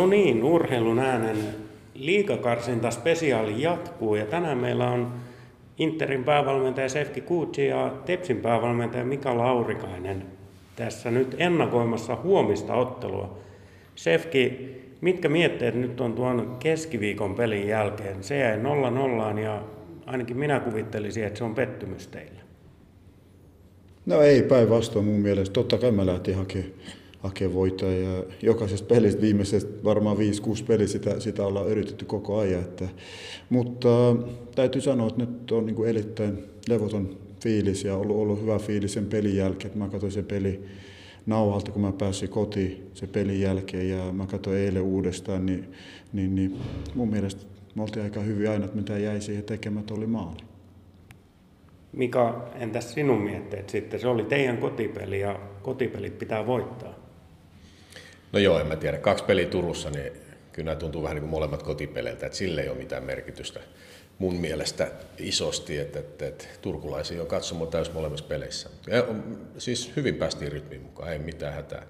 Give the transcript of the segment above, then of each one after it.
No niin, urheilun äänen liikakarsinta spesiaali jatkuu ja tänään meillä on Interin päävalmentaja Sefki Kuutsi ja Tepsin päävalmentaja Mika Laurikainen tässä nyt ennakoimassa huomista ottelua. Sefki, mitkä mietteet nyt on tuon keskiviikon pelin jälkeen? Se jäi 0-0 ja ainakin minä kuvittelisin, että se on pettymys teille. No ei päinvastoin mun mielestä. Totta kai mä lähtin hakemaan hakea voittoa ja jokaisesta pelistä viimeisestä varmaan 5-6 peliä sitä, sitä ollaan yritetty koko ajan. Että, mutta täytyy sanoa, että nyt on niin erittäin levoton fiilis ja ollut, ollut hyvä fiilis sen pelin jälkeen. Mä katsoin sen peli nauhalta, kun mä pääsin kotiin sen pelin jälkeen ja mä katsoin eilen uudestaan, niin, niin, niin mun mielestä me oltiin aika hyvin aina, että mitä jäi siihen tekemät oli maali. Mika, entäs sinun mietteet sitten? Se oli teidän kotipeli ja kotipelit pitää voittaa. No joo, en mä tiedä. Kaksi peliä Turussa, niin kyllä nämä tuntuu vähän niin kuin molemmat kotipeleiltä, että sille ei ole mitään merkitystä mun mielestä isosti, että, että, että turkulaisia on katsomo täys molemmissa peleissä. Ja, siis hyvin päästiin rytmiin mukaan, ei mitään hätää.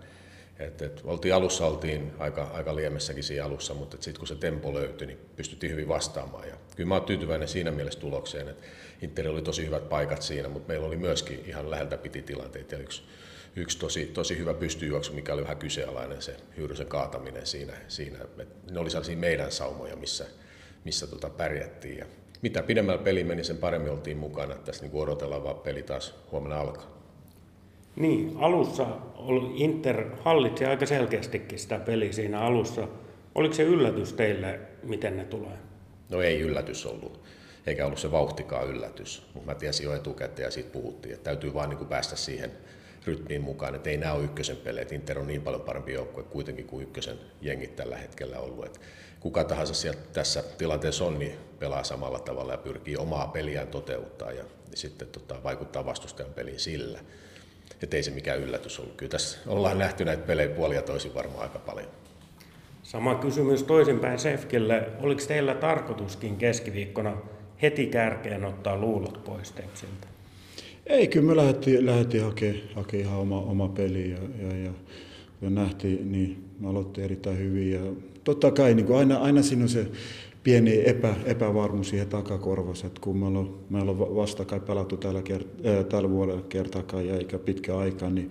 Et, et, oltiin alussa oltiin aika, aika liemessäkin siinä alussa, mutta sitten kun se tempo löytyi, niin pystyttiin hyvin vastaamaan. Ja kyllä mä oon tyytyväinen siinä mielessä tulokseen, että Inter oli tosi hyvät paikat siinä, mutta meillä oli myöskin ihan läheltä piti tilanteita. Ja yksi, yksi tosi, tosi hyvä pystyjuoksu, mikä oli vähän kyseenalainen, se Hyyrysen kaataminen siinä. siinä ne oli sellaisia meidän saumoja, missä, missä tota pärjättiin. Ja mitä pidemmällä peli meni, sen paremmin oltiin mukana. Tässä niin odotellaan vaan peli taas huomenna alkaa. Niin, alussa Inter hallitsi aika selkeästikin sitä peliä siinä alussa. Oliko se yllätys teille, miten ne tulee? No ei yllätys ollut, eikä ollut se vauhtikaan yllätys. Mutta mä tiesin jo etukäteen ja siitä puhuttiin, että täytyy vaan niin kuin päästä siihen rytmiin mukaan, että ei nämä ole ykkösen pelejä. Inter on niin paljon parempi joukkue kuitenkin kuin ykkösen jengit tällä hetkellä ollut. Että kuka tahansa sieltä tässä tilanteessa on, niin pelaa samalla tavalla ja pyrkii omaa peliään toteuttaa ja sitten tota, vaikuttaa vastustajan peliin sillä. Että ei se mikään yllätys ollut. Kyllä tässä ollaan nähty näitä pelejä puolia toisin varmaan aika paljon. Sama kysymys toisinpäin Sefkille. Oliko teillä tarkoituskin keskiviikkona heti kärkeen ottaa luulot pois Tepsiltä? Ei, kyllä me lähdettiin, lähdettiin hakemaan, hakemaan ihan oma, oma peli ja, ja, ja, ja nähtiin, niin me aloitti erittäin hyvin. Ja totta kai niin aina, aina siinä on se pieni epä, epävarmuus siihen takakorvassa, että kun meillä on, meillä on vastakkain pelattu tällä, kert, äh, tällä vuodella kertaakaan ja eikä pitkä aika, niin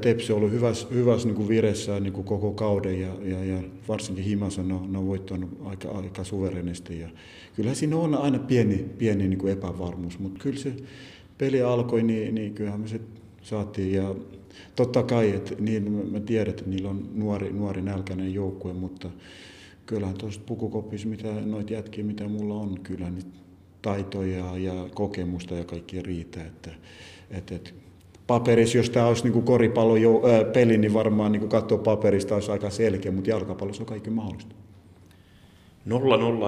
Tepsi on ollut hyvässä, hyvässä niin viressä niin koko kauden ja, ja, ja varsinkin Himassa ne ne on voittanut aika, aika suverenisti. Ja kyllä siinä on aina pieni, pieni niin epävarmuus, mutta kyllä se peli alkoi, niin, niin kyllähän me se saatiin. Ja totta kai, että niin, mä tiedän, että niillä on nuori, nuori nälkäinen joukkue, mutta kyllähän tuosta pukukopissa, mitä noit jätkiä, mitä mulla on, kyllä niin taitoja ja kokemusta ja kaikki riittää. Että, että, että paperissa, jos tämä olisi niin koripallon peli, niin varmaan niin katsoa paperista olisi aika selkeä, mutta jalkapallossa on kaikki mahdollista. 0-0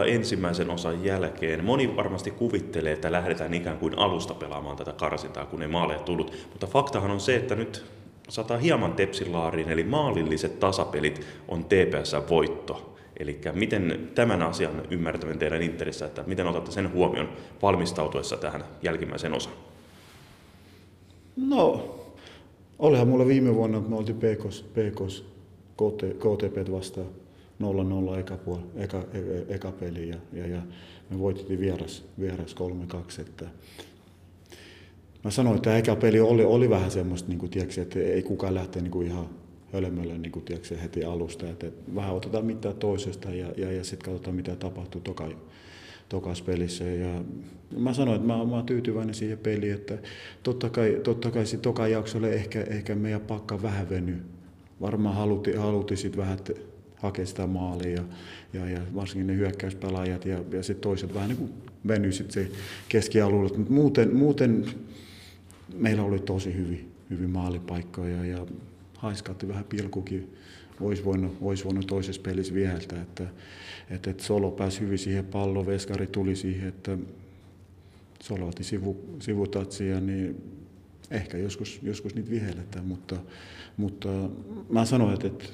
ensimmäisen osan jälkeen. Moni varmasti kuvittelee, että lähdetään ikään kuin alusta pelaamaan tätä karsintaa, kun ei maaleja tullut. Mutta faktahan on se, että nyt sataa hieman tepsilaariin, eli maalilliset tasapelit on TPS-voitto. Eli miten tämän asian ymmärtäminen teidän Interissä, että miten otatte sen huomioon valmistautuessa tähän jälkimmäiseen osaan? No, olihan mulla viime vuonna, kun me oltiin PKs, PKs KT, KTP vastaan 0-0 eka, eka, eka, eka peli ja, ja, ja me voitettiin vieras, vieras 3-2. Että mä sanoin, että eka peli oli, oli vähän semmoista, niin kuin, tiedätkö, että ei kukaan lähteä niin kuin ihan hölmölle niin kuin, tiedätkö, heti alusta. Että, vähän otetaan mitään toisesta ja, ja, ja sitten katsotaan, mitä tapahtuu toka, tokas pelissä. Ja mä sanoin, että mä, mä oon tyytyväinen siihen peliin, että totta kai, totta kai sit toka jaksolle ehkä, ehkä meidän pakka vähän veny. Varmaan haluti, haluti sitten vähän hakea sitä maalia ja, ja, ja varsinkin ne hyökkäyspelaajat ja, ja sitten toiset vähän niin venyi sitten se keskialueelle. Mutta muuten, muuten meillä oli tosi hyvin, hyvin maalipaikkoja ja haiskatti vähän pilkukin. Olisi voinut, olisi voinut toisessa pelissä viheltä, että, että, että Solo pääsi hyvin siihen palloon, Veskari tuli siihen, että Solo otti sivu, sivutatsia, niin ehkä joskus, joskus niitä vihelletään, mutta, mutta mä sanoin, että, että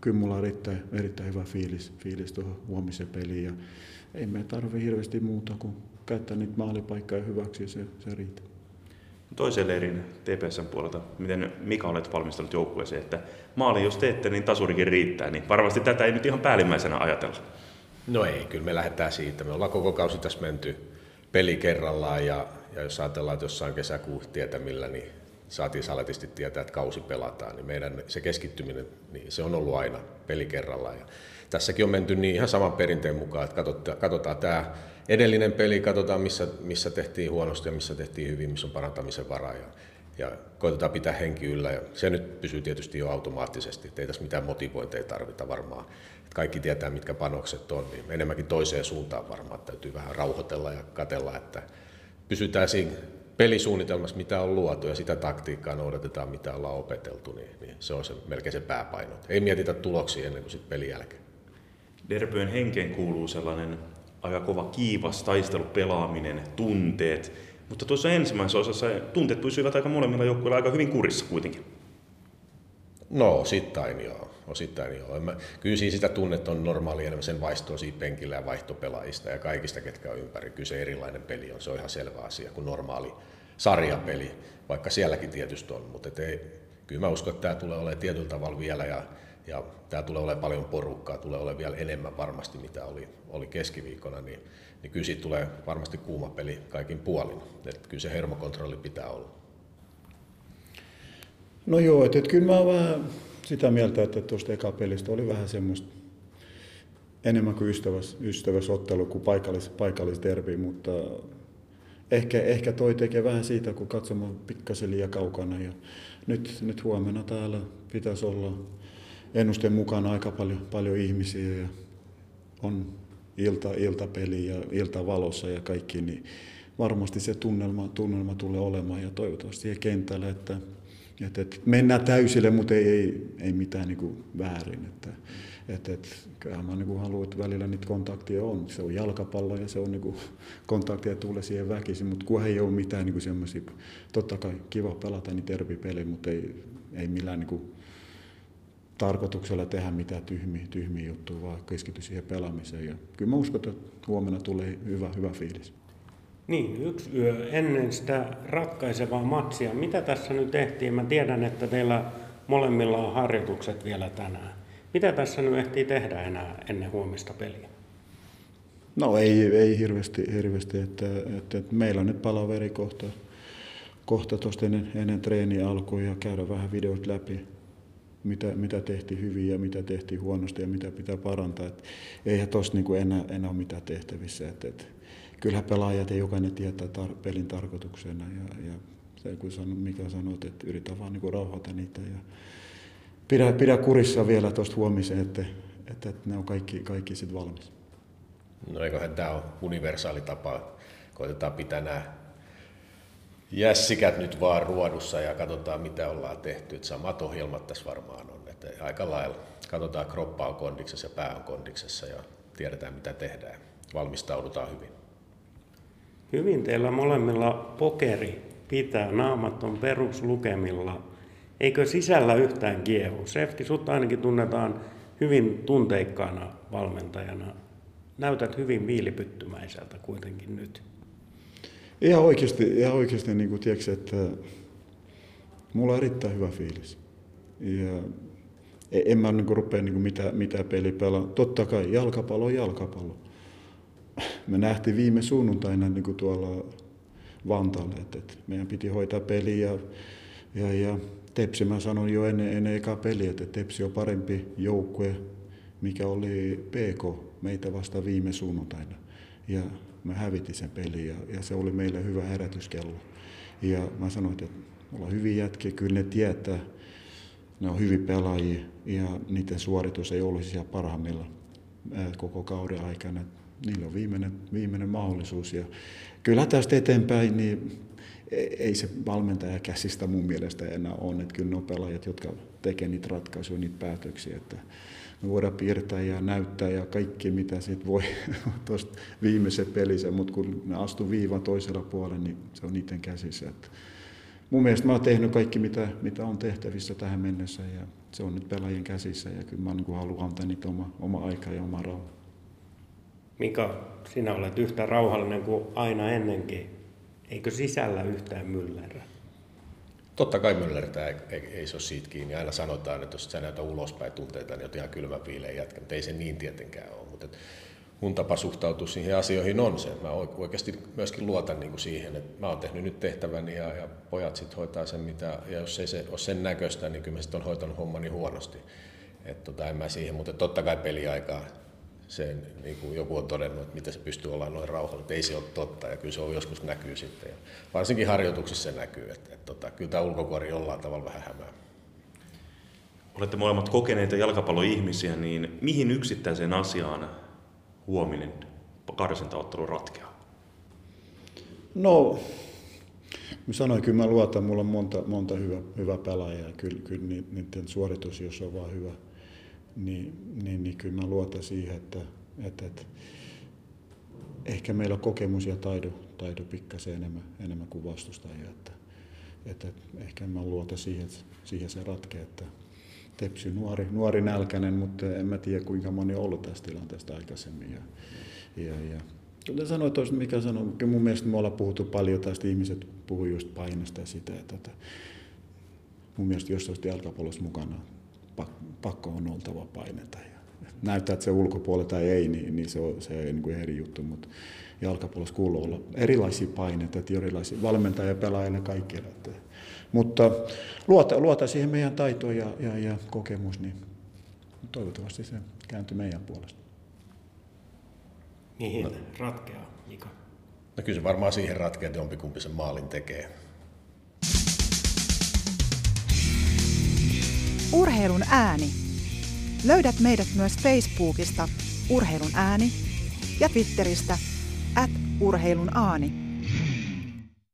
kyllä mulla on erittäin, erittäin hyvä fiilis, fiilis tuohon huomiseen peliin ja ei me tarvitse hirveästi muuta kuin käyttää niitä maalipaikkoja hyväksi ja se, se riittää. Toisen leirin TPSn puolelta, miten Mika olet valmistellut joukkueeseen, että maali jos teette, niin tasurikin riittää, niin varmasti tätä ei nyt ihan päällimmäisenä ajatella. No ei, kyllä me lähdetään siitä. Me ollaan koko kausi tässä menty peli kerrallaan ja, ja jos ajatellaan, että jossain kesäkuun tietämillä, niin saatiin saletisti tietää, että kausi pelataan, niin meidän se keskittyminen, niin se on ollut aina peli kerrallaan. Ja tässäkin on menty niin ihan saman perinteen mukaan, että katsotaan, katsotaan tämä edellinen peli, katsotaan missä, missä tehtiin huonosti ja missä tehtiin hyvin, missä on parantamisen varaa. Ja, ja koitetaan pitää henki yllä ja se nyt pysyy tietysti jo automaattisesti, että ei tässä mitään motivointeja tarvita varmaan. Että kaikki tietää, mitkä panokset on, niin enemmänkin toiseen suuntaan varmaan täytyy vähän rauhoitella ja katella, että pysytään siinä pelisuunnitelmassa, mitä on luotu ja sitä taktiikkaa noudatetaan, mitä ollaan opeteltu, niin, niin se on se, melkein se pääpaino. Ei mietitä tuloksia ennen kuin sitten pelin jälkeen. Derbyön henkeen kuuluu sellainen aika kova kiivas taistelu, pelaaminen, tunteet. Mutta tuossa ensimmäisessä osassa tunteet pysyivät aika molemmilla joukkueilla aika hyvin kurissa kuitenkin. No, osittain joo. Osittain joo. Mä, kyllä siinä sitä tunnet on normaali enemmän sen vaistoa siinä penkillä ja vaihtopelaajista ja kaikista, ketkä on ympäri. Kyllä se erilainen peli on, se on ihan selvä asia kuin normaali sarjapeli, vaikka sielläkin tietysti on. Mutta ei, kyllä mä uskon, että tämä tulee olemaan tietyllä tavalla vielä ja, ja tämä tulee olemaan paljon porukkaa, tulee olemaan vielä enemmän varmasti, mitä oli, oli keskiviikkona, niin, niin kyllä siitä tulee varmasti kuuma peli kaikin puolin. Että kyllä se hermokontrolli pitää olla. No joo, että, että kyllä mä oon vähän sitä mieltä, että tuosta eka pelistä oli vähän semmoista enemmän kuin ystäväs, ystäväsottelu kuin paikallis, paikallisderbi, mutta ehkä, ehkä toi tekee vähän siitä, kun katsomaan pikkasen liian kaukana. Ja nyt, nyt huomenna täällä pitäisi olla ennusteen mukana aika paljon, paljon ihmisiä ja on ilta, iltapeli ja iltavalossa ja kaikki, niin varmasti se tunnelma, tunnelma tulee olemaan ja toivottavasti siihen kentälle, että et, et mennään täysille, mutta ei, ei, ei mitään niin kuin väärin. Että, et, et, kyllähän mä niin haluan, että välillä niitä kontakteja on. Se on jalkapallo ja se on niin kuin, kontakteja tulee siihen väkisin, mutta kun ei ole mitään niin semmoisia, totta kai kiva pelata niin tervipeli, mutta ei, ei millään niin kuin, tarkoituksella tehdä mitään tyhmiä, tyhmiä juttuja, vaan keskity siihen pelaamiseen. Ja kyllä mä uskon, että huomenna tulee hyvä, hyvä fiilis. Niin, yksi yö ennen sitä ratkaisevaa matsia. Mitä tässä nyt tehtiin? Mä tiedän, että teillä molemmilla on harjoitukset vielä tänään. Mitä tässä nyt ehtii tehdä enää ennen huomista peliä? No ei, ei hirveästi, hirveästi että, että, että, meillä on nyt palaveri kohta, kohta tuosta ennen, ennen treeniä alkoi ja käydä vähän videot läpi, mitä, mitä tehtiin hyvin ja mitä tehtiin huonosti ja mitä pitää parantaa. Et eihän tuossa niinku enää, enää ole mitään tehtävissä. Et, et, kyllähän pelaajat ja jokainen tietää tar- pelin tarkoituksena ja, ja se kun sano, mikä sanoit, että yritä vaan niin rauhoita niitä ja pidä, pidä kurissa vielä tuosta huomiseen, että, että, että ne on kaikki, kaikki sitten valmis. No eiköhän tämä on universaali tapa. Koitetaan pitää nämä jässikät nyt vaan ruodussa ja katsotaan mitä ollaan tehty. Et samat ohjelmat tässä varmaan on. Että aika lailla katsotaan kroppa on kondiksessa ja pää on kondiksessa ja tiedetään mitä tehdään. Valmistaudutaan hyvin. Hyvin teillä molemmilla pokeri pitää, naamat on peruslukemilla. Eikö sisällä yhtään kiehu? Sefti, sut ainakin tunnetaan hyvin tunteikkaana valmentajana. Näytät hyvin viilipyttymäiseltä kuitenkin nyt. Ihan oikeasti, ihan oikeasti niin kuin, tiedätkö, että mulla on erittäin hyvä fiilis. Ja e- en mä niin kuin, rupea niin kuin, mitä, mitä peli pelaa. Totta kai jalkapallo on jalkapallo me nähtiin viime sunnuntaina niin kuin tuolla Vantaalla, että, meidän piti hoitaa peli ja, ja, ja Tepsi mä sanoin jo ennen, ennen eka peliä, että Tepsi on parempi joukkue, mikä oli PK meitä vasta viime sunnuntaina. Ja mä hävitin sen peli ja, ja se oli meille hyvä herätyskello. Ja mä sanoin, että mulla on hyvin jätkiä, kyllä ne tietää, ne on hyvin pelaajia ja niiden suoritus ei olisi siellä parhaimmilla koko kauden aikana niillä on viimeinen, viimeinen mahdollisuus. Ja kyllä tästä eteenpäin niin ei se valmentaja käsistä mun mielestä enää ole. Että kyllä ne on pelaajat, jotka tekevät niitä ratkaisuja, niitä päätöksiä. Että me voidaan piirtää ja näyttää ja kaikki mitä siitä voi tuosta viimeisen pelissä, mutta kun ne astuu viivan toisella puolella, niin se on niiden käsissä. Että mun mielestä mä oon tehnyt kaikki, mitä, mitä on tehtävissä tähän mennessä ja se on nyt pelaajien käsissä ja kyllä mä niin haluan antaa niitä oma, oma aika ja oma rauha. Mika, sinä olet yhtä rauhallinen kuin aina ennenkin. Eikö sisällä yhtään myllärä? Totta kai myllertää, ei, ei, ei se ole siitä kiinni. Aina sanotaan, että jos sä näytä ulospäin tunteita, niin oot ihan kylmä piileen jätkä, mutta ei se niin tietenkään ole. Mutta mun tapa suhtautua siihen asioihin on se. Mä oikeasti myöskin luotan niin kuin siihen, että mä oon tehnyt nyt tehtäväni ja, ja pojat sitten hoitaa sen, mitä, ja jos ei se ole sen näköistä, niin kyllä mä sitten on hoitanut hommani huonosti. Et tota, en mä siihen, mutta totta kai peliaikaa sen, niin kuin joku on todennut, että miten se pystyy olla noin rauhalla, että ei se ole totta ja kyllä se on joskus näkyy sitten. Ja varsinkin harjoituksissa se näkyy, että, että, että kyllä tämä ulkokuori jollain tavalla vähän hämää. Olette molemmat kokeneita jalkapalloihmisiä, niin mihin yksittäiseen asiaan huominen karsintaottelu ratkeaa? No, mä sanoin, kyllä mä luotan, mulla on monta, monta hyvä, hyvä pelaajaa, kyllä, kyllä niiden suoritus, jos on vaan hyvä, niin, niin, niin kyllä mä luotan siihen, että, että, että ehkä meillä on kokemus ja taido, taido pikkasen enemmän, enemmän kuin vastustajia. Että, että ehkä mä luotan siihen, että siihen se ratkee, että Tepsy nuori, nuori nälkäinen, mutta en mä tiedä kuinka moni on ollut tässä tilanteesta aikaisemmin. Ja, ja, ja Kuten sanoit tuosta, mikä sanoi, mun mielestä me ollaan puhuttu paljon tästä, ihmiset puhuu just painosta ja sitä, että, että mun mielestä jos olisit jalkapallossa mukana, pakko on oltava painetta. Ja näyttää, että se ulkopuolella tai ei, niin, niin se on, se on niin kuin eri juttu, mutta jalkapallossa kuuluu olla erilaisia paineita, että erilaisia valmentajia, pelaajia kaikille. Että, mutta luota, luota siihen meidän taitoon ja, ja, ja kokemus, niin toivottavasti se kääntyy meidän puolesta. Mihin no. ratkeaa, Mika? No kyllä se varmaan siihen ratkeaa, että jompikumpi sen maalin tekee. Urheilun ääni. Löydät meidät myös Facebookista Urheilun ääni ja Twitteristä at urheilun aani.